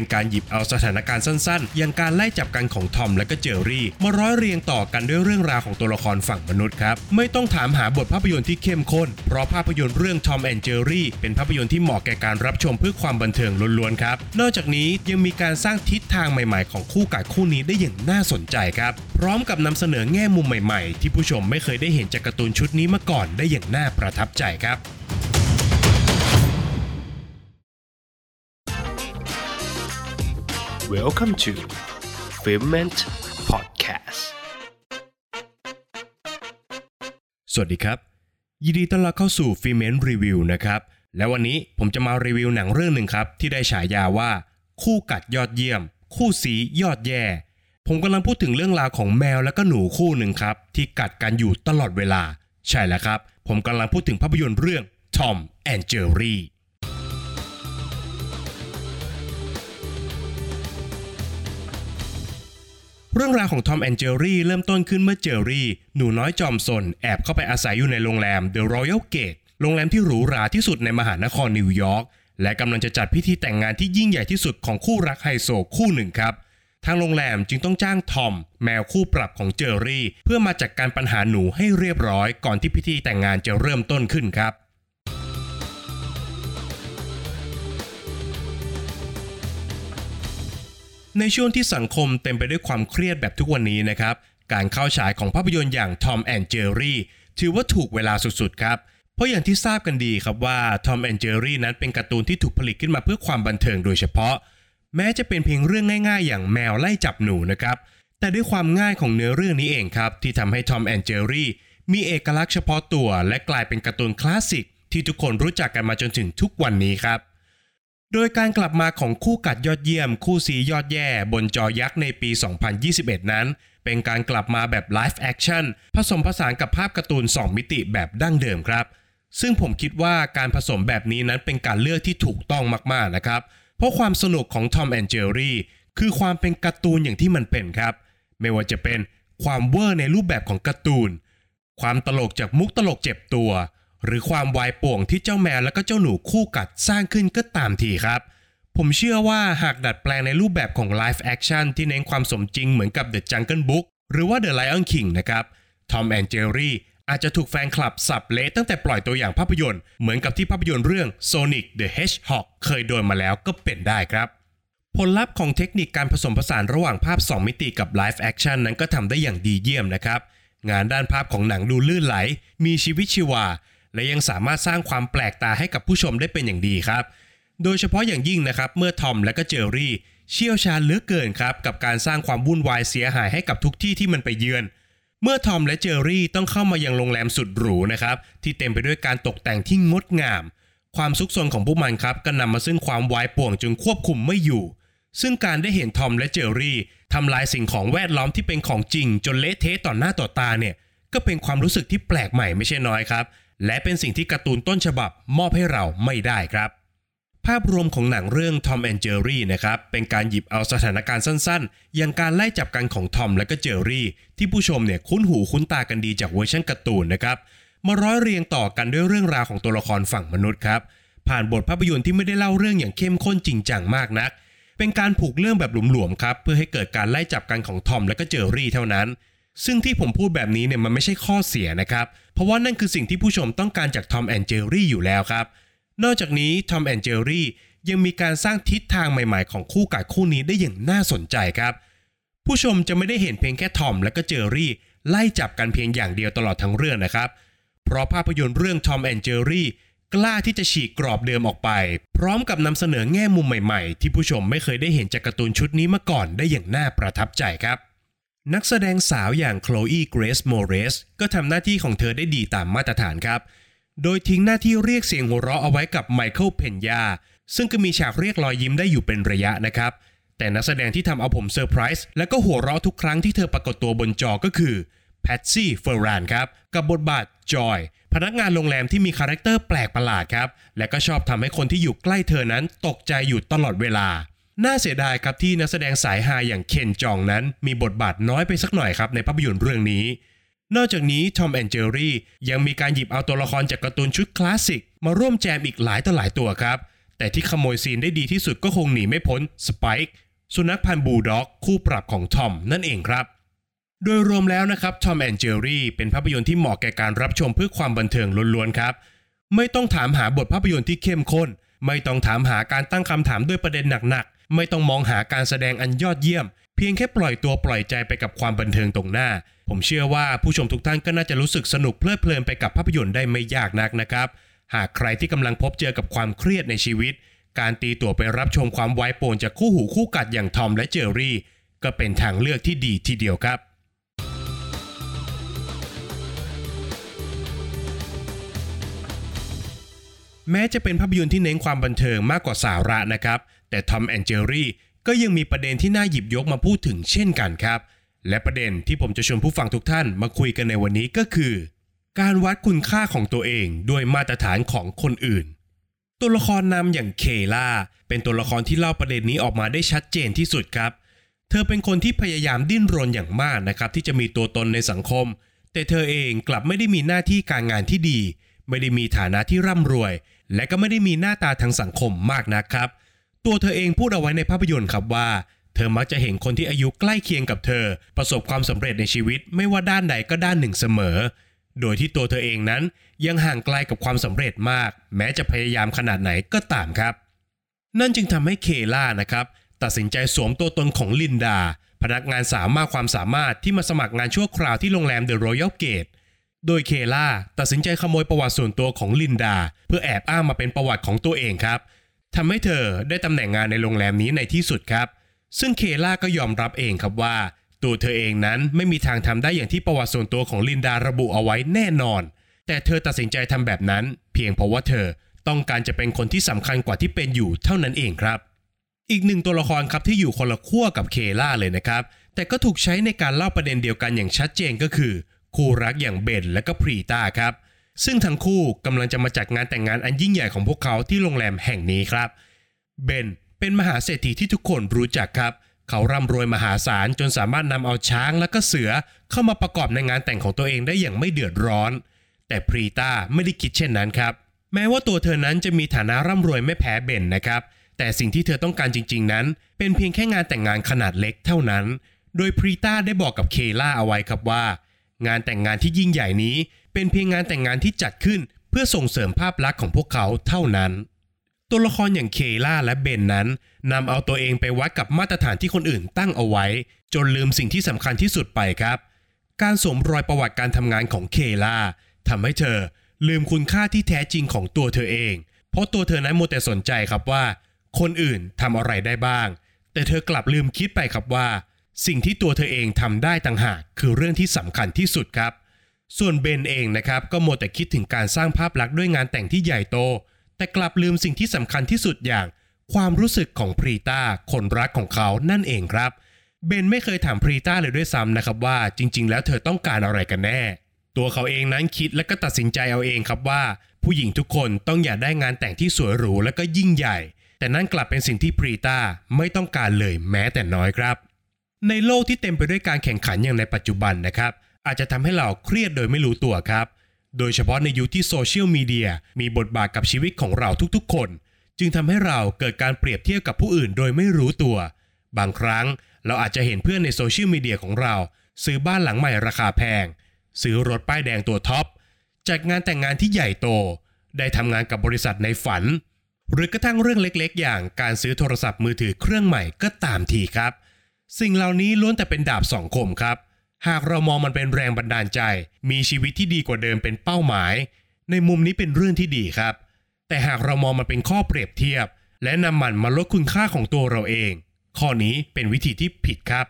เป็นการหยิบเอาสถานการณ์สั้นๆ อย่างการไล่จับกันของทอมและก็เจอรี่ มาร้อยเรียงต่อกันด้วยเรื่องราวของตัวละครฝั่งมนุษย์ครับ ไม่ต้องถามหาบทภาพยนตร์ที่เข้มข้น เพราะภาพยนตร์เรื่องทอมแอนเจอรี่เป็นภาพยนตร์ที่เหมาะแก่การรับชมเพื่อความบันเทิงล้วนๆครับ นอกจากนี้ยังมีการสร้างทิศทางใหม่ๆ ของคู่กัดคู่นี้ได้อย่างน่าสนใจครับ พร้อมกับนำเสนอแง่มุมใหม่ๆ ที่ผู้ชมไม่เคยได้เห็นจากการ์ตูนชุดนี้มาก่อนได้อย่างน่าประทับใจครับ Welcome to Filment Podcast สวัสดีครับ ยินดีต้อนรับเข้าสู่ฟิเมนรีวิวนะครับ และวันนี้ผมจะมารีวิวหนังเรื่องหนึ่งครับ ที่ได้ฉายาว่า คู่กัดยอดเยี่ยม คู่สียอดแย่ ผมกำลังพูดถึงเรื่องราวของแมวและก็หนูคู่หนึ่งครับ ที่กัดกันอยู่ตลอดเวลา ใช่แล้วครับ ผมกำลังพูดถึงภาพยนตร์เรื่อง Tom and Jerry เรื่องราวของ Tom and Jerry เริ่มต้นขึ้นเมื่อเจอรี่ หนูน้อยจอมซนแอบเข้าไปอาศัยอยู่ในโรงแรม The Royal Gate โรงแรมที่หรูหราที่สุดในมหานครนิวยอร์กและกำลังจะจัดพิธีแต่งงานที่ยิ่งใหญ่ที่สุดของคู่รักไฮโซคู่หนึ่งครับ ทางโรงแรมจึงต้องจ้างทอม แมวคู่ปรับของเจอรี่ เพื่อมาจัดการปัญหาหนูให้เรียบร้อยก่อนที่พิธีแต่งงานจะเริ่มต้นขึ้นครับ ในช่วงที่สังคมเต็มไปด้วยความเครียดแบบทุกวันนี้นะครับ การเข้าฉายของภาพยนตร์อย่าง Tom and Jerry ถือว่าถูกเวลาสุดๆครับ เพราะอย่างที่ทราบกันดีครับว่า Tom and Jerry นั้นเป็นการ์ตูนที่ถูกผลิตขึ้นมาเพื่อความบันเทิงโดยเฉพาะ แม้จะเป็นเพียงเรื่องง่ายๆ อย่างแมวไล่จับหนูนะครับ แต่ด้วยความง่ายของเนื้อเรื่องนี้เองครับ ที่ทำให้ Tom and Jerry มีเอกลักษณ์เฉพาะตัว และกลายเป็นการ์ตูนคลาสสิกที่ทุกคนรู้จักกันมาจนถึงทุกวันนี้ครับ โดยการกลับมาของคู่กัดยอดเยี่ยม คู่ซี้ยอดแย่บนจอยักษ์ในปี 2021 นั้น เป็นการกลับมาแบบ live action ผสมผสานกับภาพการ์ตูน 2 มิติแบบดั้งเดิมครับ ซึ่งผมคิดว่าการผสมแบบนี้นั้นเป็นการเลือกที่ถูกต้องมากๆนะครับ เพราะความสนุกของ Tom and Jerry คือความเป็นการ์ตูนอย่างที่มันเป็นครับ ไม่ว่าจะเป็นความเวอร์ในรูปแบบของการ์ตูน ความตลกจากมุกตลกเจ็บตัว หรือความวายป่วงที่เจ้าแมวและก็เจ้าหนูคู่กัดสร้างขึ้นก็ตามทีครับ ผมเชื่อว่าหากดัดแปลงในรูปแบบของ Live Action ที่เน้นความสมจริงเหมือนกับ The Jungle Book หรือว่า The Lion King นะครับ Tom and Jerry อาจจะถูกแฟนคลับสับเละตั้งแต่ปล่อยตัวอย่างภาพยนตร์เหมือนกับที่ภาพยนตร์เรื่อง Sonic the Hedgehog เคยโดนมาแล้วก็เป็นได้ครับ ผลลัพธ์ของเทคนิคการผสมผสานระหว่างภาพ 2 มิติกับ Live Action นั้นก็ทำได้อย่างดีเยี่ยมนะครับ งานด้านภาพของหนังดูลื่นไหล มีชีวิตชีวา และยังสามารถสร้างความแปลกตาให้กับผู้ชมได้เป็นอย่างดีครับ โดยเฉพาะอย่างยิ่งนะครับเมื่อทอมและก็เจอรี่เชี่ยวชาญเหลือเกินครับกับการสร้างความวุ่นวายเสียหายให้กับทุกที่ที่มันไปเยือน เมื่อทอมและเจอรี่ต้องเข้ามายังโรงแรมสุดหรูนะครับที่เต็มไปด้วยการตกแต่งที่งดงาม ความซุกซนของพวกมันครับก็นำมาซึ่งความวายป่วงจนควบคุมไม่อยู่ ซึ่งการได้เห็นทอมและเจอรี่ทำลายสิ่งของแวดล้อมที่เป็นของจริง จนเละเทะต่อหน้าต่อตาเนี่ยก็เป็นความรู้สึกที่แปลกใหม่ไม่ใช่น้อยครับ และเป็นสิ่งที่การ์ตูนต้นฉบับมอบให้เราไม่ได้ครับ ภาพรวมของหนังเรื่อง Tom and Jerry นะครับ เป็นการหยิบเอาสถานการณ์สั้นๆ อย่างการไล่จับกันของทอมและก็เจอรี่ ที่ผู้ชมเนี่ยคุ้นหูคุ้นตากันดีจากเวอร์ชันการ์ตูนนะครับ มาร้อยเรียงต่อกันด้วยเรื่องราวของตัวละครฝั่งมนุษย์ครับผ่านบทภาพยนตร์ที่ไม่ได้เล่าเรื่องอย่างเข้มข้นจริงจังมากนัก เป็นการผูกเรื่องแบบหลวมๆครับ เพื่อให้เกิดการไล่จับกันของทอมและก็เจอรี่เท่านั้น ซึ่งที่ผมพูดแบบนี้เนี่ยมันไม่ใช่ข้อเสียนะครับ เพราะว่านั่นคือสิ่งที่ผู้ชมต้องการจาก Tom and Jerry อยู่แล้วครับ นอกจากนี้ Tom and Jerry ยังมีการสร้างทิศทางใหม่ๆ ของคู่กัดคู่นี้ได้อย่างน่าสนใจครับ ผู้ชมจะไม่ได้เห็นเพียงแค่ทอมและก็เจอรี่ ไล่จับกันเพียงอย่างเดียวตลอดทั้งเรื่องนะครับ เพราะภาพยนตร์เรื่อง Tom and Jerryกล้าที่จะฉีกกรอบเดิมออกไป พร้อมกับนำเสนอแง่มุมใหม่ๆ ที่ผู้ชมไม่เคยได้เห็นจากการ์ตูนชุดนี้มาก่อนได้อย่างน่าประทับใจครับ นักแสดงสาวอย่างโคลอีเกรซโมเรสก็ทำหน้าที่ของเธอได้ดีตามมาตรฐานครับ โดยทิ้งหน้าที่เรียกเสียงหัวเราะเอาไว้กับไมเคิลเพนยา ซึ่งก็มีฉากเรียกรอยยิ้มได้อยู่เป็นระยะนะครับ แต่นักแสดงที่ทำเอาผมเซอร์ไพรส์และก็หัวเราะทุกครั้งที่เธอปรากฏตัวบนจอก็คือแพตซี่เฟอร์รานครับ กับบทบาทจอย พนักงานโรงแรมที่มี character แปลกประหลาดครับ และก็ชอบทำให้คนที่อยู่ใกล้เธอนั้นตกใจอยู่ตลอดเวลา น่าเสียดายครับที่นักแสดงสายฮาอย่างเคนจองนั้น มีบทบาทน้อยไปสักหน่อยครับในภาพยนตร์เรื่องนี้ นอกจากนี้ Tom and Jerry ยังมีการหยิบเอาตัวละครจากการ์ตูนชุดคลาสสิก มาร่วมแจมอีกหลายต่อหลายตัวครับ แต่ที่ขโมยซีนได้ดีที่สุดก็คงหนีไม่พ้นสไปค์สุนัขพันธุ์บูลด็อก คู่ปรับของทอมนั่นเองครับ โดยรวมแล้วนะครับทอมแอนเจอรี่เป็นภาพยนตร์ที่เหมาะแก่การรับชมเพื่อความบันเทิงล้วนๆครับ ไม่ต้องถามหาบทภาพยนตร์ที่เข้มข้น ไม่ต้องถามหาการตั้งคำถามด้วยประเด็นหนักๆ ไม่ต้องมองหาการแสดงอันยอดเยี่ยม เพียงแค่ปล่อยตัวปล่อยใจไปกับความบันเทิงตรงหน้า ผมเชื่อว่าผู้ชมทุกท่านก็น่าจะรู้สึกสนุกเพลิดเพลินไปกับภาพยนตร์ได้ไม่ยากนักนะครับ หากใครที่กำลังพบเจอกับความเครียดในชีวิต การตีตัวไปรับชมความไวายโป่งจากคู่หูคู่กัดอย่างทอมและเจอรี่ ก็เป็นทางเลือกที่ดีทีเดียวครับแม้จะเป็นภาพยนตร์ที่เน้นความบันเทิงมากกว่าสาระนะครับ แต่ทอมแอนเจอรี่ก็ยังมีประเด็นที่น่าหยิบยกมาพูดถึงเช่นกันครับ และประเด็นที่ผมจะชวนผู้ฟังทุกท่านมาคุยกันในวันนี้ก็คือ การวัดคุณค่าของตัวเองด้วยมาตรฐานของคนอื่น ตัวละครนำอย่างเคล่าเป็นตัวละครที่เล่าประเด็นนี้ออกมาได้ชัดเจนที่สุดครับ เธอเป็นคนที่พยายามดิ้นรนอย่างมากนะครับที่จะมีตัวตนในสังคม แต่เธอเองกลับไม่ได้มีหน้าที่การงานที่ดี ไม่ได้มีฐานะที่ร่ำรวย และก็ไม่ได้มีหน้าตาทางสังคมมากนักครับ ตัวเธอเองพูดเอาไว้ในภาพยนตร์ครับว่า เธอมักจะเห็นคนที่อายุใกล้เคียงกับเธอ ประสบความสำเร็จในชีวิตไม่ว่าด้านใดก็ด้านหนึ่งเสมอ โดยที่ตัวเธอเองนั้นยังห่างไกลกับความสำเร็จมาก แม้จะพยายามขนาดไหนก็ตามครับ นั่นจึงทำให้เคล่านะครับตัดสินใจสวมตัวตนของลินดา พนักงานสาวมากความสามารถที่มาสมัครงานชั่วคราวที่โรงแรมเดอะรอยัลเกตโดยเคล่าตัดสินใจขโมยประวัติส่วนตัวของลินดา เพื่อแอบอ้างมาเป็นประวัติของตัวเองครับ ทำให้เธอได้ตำแหน่งงานในโรงแรมนี้ในที่สุดครับ ซึ่งเคล่าก็ยอมรับเองครับว่า ตัวเธอเองนั้นไม่มีทางทำได้อย่างที่ประวัติส่วนตัวของลินดาระบุเอาไว้แน่นอน แต่เธอตัดสินใจทำแบบนั้น เพียงเพราะว่าเธอต้องการจะเป็นคนที่สำคัญกว่าที่เป็นอยู่เท่านั้นเองครับ อีกหนึ่งตัวละครครับที่อยู่คนละขั้วกับเคล่าเลยนะครับ แต่ก็ถูกใช้ในการเล่าประเด็นเดียวกันอย่างชัดเจนก็คือคู่รักอย่างเบนและก็พรีตาครับ ซึ่งทั้งคู่กำลังจะมาจัดงานแต่งงานอันยิ่งใหญ่ของพวกเขาที่โรงแรมแห่งนี้ครับ เบนเป็นมหาเศรษฐีที่ทุกคนรู้จักครับ เขาร่ำรวยมหาศาลจนสามารถนำเอาช้างและก็เสือเข้ามาประกอบในงานแต่งของตัวเองได้อย่างไม่เดือดร้อน แต่พรีตาไม่ได้คิดเช่นนั้นครับ แม้ว่าตัวเธอนั้นจะมีฐานะร่ำรวยไม่แพ้เบนนะครับ แต่สิ่งที่เธอต้องการจริง ๆ นั้น เป็นเพียงแค่งานแต่งงานขนาดเล็กเท่านั้น โดยพรีตาได้บอกกับเคล่าเอาไว้ครับว่า งานแต่งงานที่ยิ่งใหญ่นี้ เป็นเพียงงานแต่งงานที่จัดขึ้นเพื่อส่งเสริมภาพลักษณ์ของพวกเขาเท่านั้น ตัวละครอย่างเคล่าและเบนนั้นนำเอาตัวเองไปวัดกับมาตรฐานที่คนอื่นตั้งเอาไว้ จนลืมสิ่งที่สำคัญที่สุดไปครับ การสวมรอยประวัติการทำงานของเคล่าทำให้เธอลืมคุณค่าที่แท้จริงของตัวเธอเอง เพราะตัวเธอนั้นมัวแต่สนใจครับว่า คนอื่นทำอะไรได้บ้าง แต่เธอกลับลืมคิดไปครับว่า สิ่งที่ตัวเธอเองทำได้ต่างหากคือเรื่องที่สำคัญที่สุดครับ ส่วนเบนเองนะครับก็มัวแต่คิดถึงการสร้างภาพลักษณ์ด้วยงานแต่งที่ใหญ่โต แต่กลับลืมสิ่งที่สำคัญที่สุดอย่าง ความรู้สึกของพรีตาคนรักของเขานั่นเองครับเบนไม่เคยถามพรีตาเลยด้วยซ้ำนะครับว่าจริง ๆ แล้วเธอต้องการอะไรกันแน่ ตัวเขาเองนั้นคิดและก็ตัดสินใจเอาเองครับว่า ผู้หญิงทุกคนต้องอยากได้งานแต่งที่สวยหรูและก็ยิ่งใหญ่ แต่นั่นกลับเป็นสิ่งที่พรีตาไม่ต้องการเลยแม้แต่น้อยครับ ในโลกที่เต็มไปด้วยการแข่งขันอย่างในปัจจุบันนะครับ อาจจะทำให้เราเครียดโดยไม่รู้ตัวครับ โดยเฉพาะในยุคที่โซเชียลมีเดียมีบทบาทกับชีวิตของเราทุกๆ คน จึงทำให้เราเกิดการเปรียบเทียบกับผู้อื่นโดยไม่รู้ตัว บางครั้งเราอาจจะเห็นเพื่อนในโซเชียลมีเดียของเรา ซื้อบ้านหลังใหม่ราคาแพง ซื้อรถป้ายแดงตัวท็อปจัดงานแต่งงานที่ใหญ่โต ได้ทำงานกับบริษัทในฝัน หรือกระทั่งเรื่องเล็กๆ อย่างการซื้อโทรศัพท์มือถือเครื่องใหม่ก็ตามทีครับ สิ่งเหล่านี้ล้วนแต่เป็นดาบสองคมครับ หากเรามองมันเป็นแรงบันดาลใจ มีชีวิตที่ดีกว่าเดิมเป็นเป้าหมาย ในมุมนี้เป็นเรื่องที่ดีครับ แต่หากเรามองมันเป็นข้อเปรียบเทียบ และนำมันมาลดคุณค่าของตัวเราเอง ข้อนี้เป็นวิธีที่ผิดครับ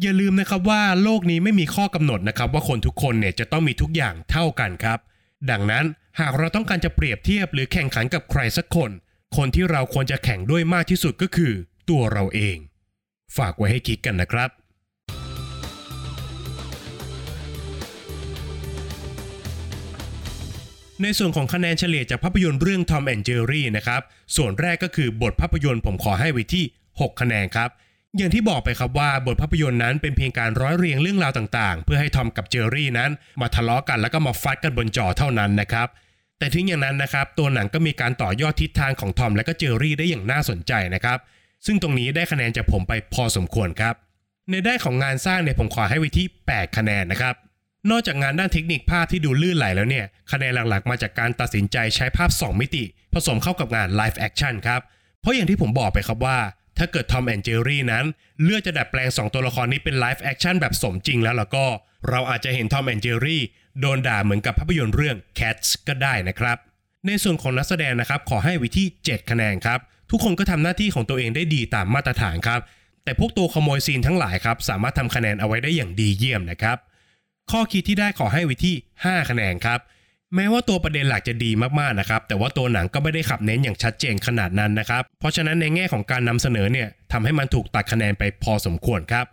อย่าลืมนะครับว่าโลกนี้ไม่มีข้อกำหนดนะครับ ว่าคนทุกคนเนี่ยจะต้องมีทุกอย่างเท่ากันครับ ดังนั้นหากเราต้องการจะเปรียบเทียบหรือแข่งขันกับใครสักคน คนที่เราควรจะแข่งด้วยมากที่สุดก็คือ ตัวเราเอง ฝากไว้ให้คิดกันนะครับ ในส่วนของคะแนนเฉลี่ยจากภาพยนตร์เรื่อง Tom and Jerry นะครับ ส่วนแรกก็คือบทภาพยนตร์ผมขอให้ไว้ที่ 6 คะแนนครับ อย่างที่บอกไปครับว่าบทภาพยนตร์นั้นเป็นเพียงการร้อยเรียงเรื่องราวต่างๆ เพื่อให้ทอมกับเจอรี่นั้น มาทะเลาะกันแล้วก็มาฟัดกันบนจอเท่านั้นนะครับ แต่ถึงอย่างนั้นนะครับ ตัวหนังก็มีการต่อยอดทิศทางของทอมและก็เจอรี่ได้อย่างน่าสนใจนะครับ ซึ่งตรงนี้ได้คะแนนจากผมไปพอสมควรครับ ในด้านของงานสร้างเนี่ยผมขอให้ไว้ที่ 8 คะแนนนะครับ นอกจากงานด้านเทคนิคภาพที่ดูลื่นไหลแล้วเนี่ยคะแนนหลักๆ มาจากการตัดสินใจใช้ภาพ 2 มิติ ผสมเข้ากับงาน Live Action ครับ เพราะอย่างที่ผมบอกไปครับว่า ถ้าเกิดทอมแอนเจอรี่นั้น เลือกจะดัดแปลง 2 ตัวละครนี้เป็น Live Action แบบสมจริงแล้วแล้วก็ เราอาจจะเห็น Tom and Jerry โดนด่าเหมือนกับภาพยนตร์เรื่อง Cats ก็ได้นะครับ ในส่วนของนักแสดงนะครับขอให้ไว้ที่ 7 คะแนนครับทุกคนก็ทำหน้าที่ของตัวเองได้ดีตามมาตรฐานครับแต่พวกตัวขโมยซีนทั้งหลายครับสามารถทำคะแนนเอาไว้ได้อย่างดีเยี่ยมนะครับ ข้อคิดที่ได้ขอให้ไว้ที่ 5 คะแนนครับ แม้ว่าตัวประเด็นหลักจะดีมากๆนะครับ แต่ว่าตัวหนังก็ไม่ได้ขับเน้นอย่างชัดเจนขนาดนั้นนะครับ เพราะฉะนั้นในแง่ของการนำเสนอเนี่ยทำให้มันถูกตัดคะแนนไปพอสมควรครับ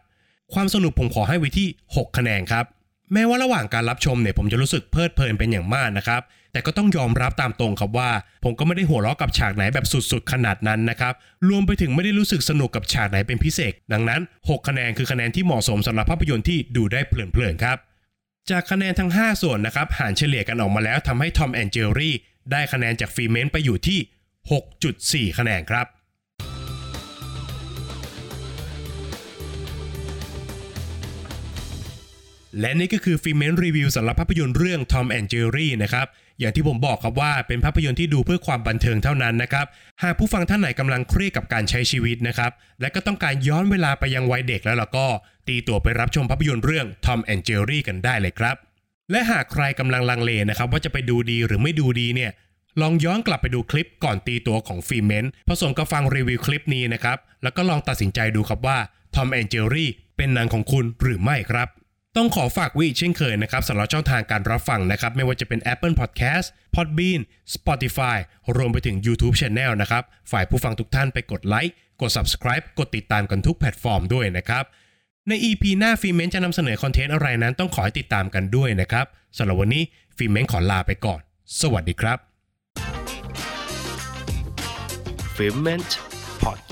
ความสนุกผมขอให้ไว้ที่ 6 คะแนนครับ แม้ว่าระหว่างการรับชมเนี่ยผมจะรู้สึกเพลิดเพลินเป็นอย่างมากนะครับ แต่ก็ต้องยอมรับตามตรงครับว่า ผมก็ไม่ได้หัวเราะกับฉากไหนแบบสุดๆ ขนาดนั้นนะครับ รวมไปถึงไม่ได้รู้สึกสนุกกับฉากไหนเป็นพิเศษ ดังนั้น 6 คะแนนคือคะแนนที่เหมาะสมสำหรับภาพยนตร์ที่ดูได้เพลินๆครับ จากคะแนนทั้ง 5 ส่วนนะครับหารเฉลี่ยกันออกมาแล้วทำให้ Tom and Jerry ได้คะแนนจากฟรีเมนต์ไปอยู่ที่ 6.4 คะแนนครับ และนี่ก็คือฟิเมนรีวิวสำหรับภาพยนตร์เรื่อง Tom and Jerry นะครับ อย่างที่ผมบอกครับว่าเป็นภาพยนตร์ที่ดูเพื่อความบันเทิงเท่านั้นนะครับ หากผู้ฟังท่านไหนกำลังเครียดกับการใช้ชีวิตนะครับ และก็ต้องการย้อนเวลาไปยังวัยเด็กแล้วล่ะก็ ตีตั๋วไปรับชมภาพยนตร์เรื่อง Tom and Jerry กันได้เลยครับ และหากใครกำลังลังเลนะครับ ว่าจะไปดูดีหรือไม่ดูดีเนี่ยลองย้อนกลับไปดูคลิปก่อนตีตั๋วของฟิเมนผสมกับฟังรีวิวคลิปนี้นะครับ แล้วก็ลองตัดสินใจดูครับว่า Tom and Jerry เป็นหนังของคุณหรือไม่ครับ ต้องขอฝากไว้อีกเช่นเคยนะครับสำหรับช่องทางการรับฟังนะครับ ไม่ว่าจะเป็น Apple Podcast Podbean Spotify รวมไปถึง YouTube Channel นะครับ ฝากผู้ฟังทุกท่านไปกดไลค์กด Subscribe กดติดตามกันทุกแพลตฟอร์มด้วยนะครับ ใน EP หน้าฟิเมนจะนำเสนอ content อะไรนั้นต้องขอให้ติดตามกันด้วยนะครับสำหรับวันนี้ฟิเมนขอลาไปก่อน สวัสดีครับ f i m e n t Podcast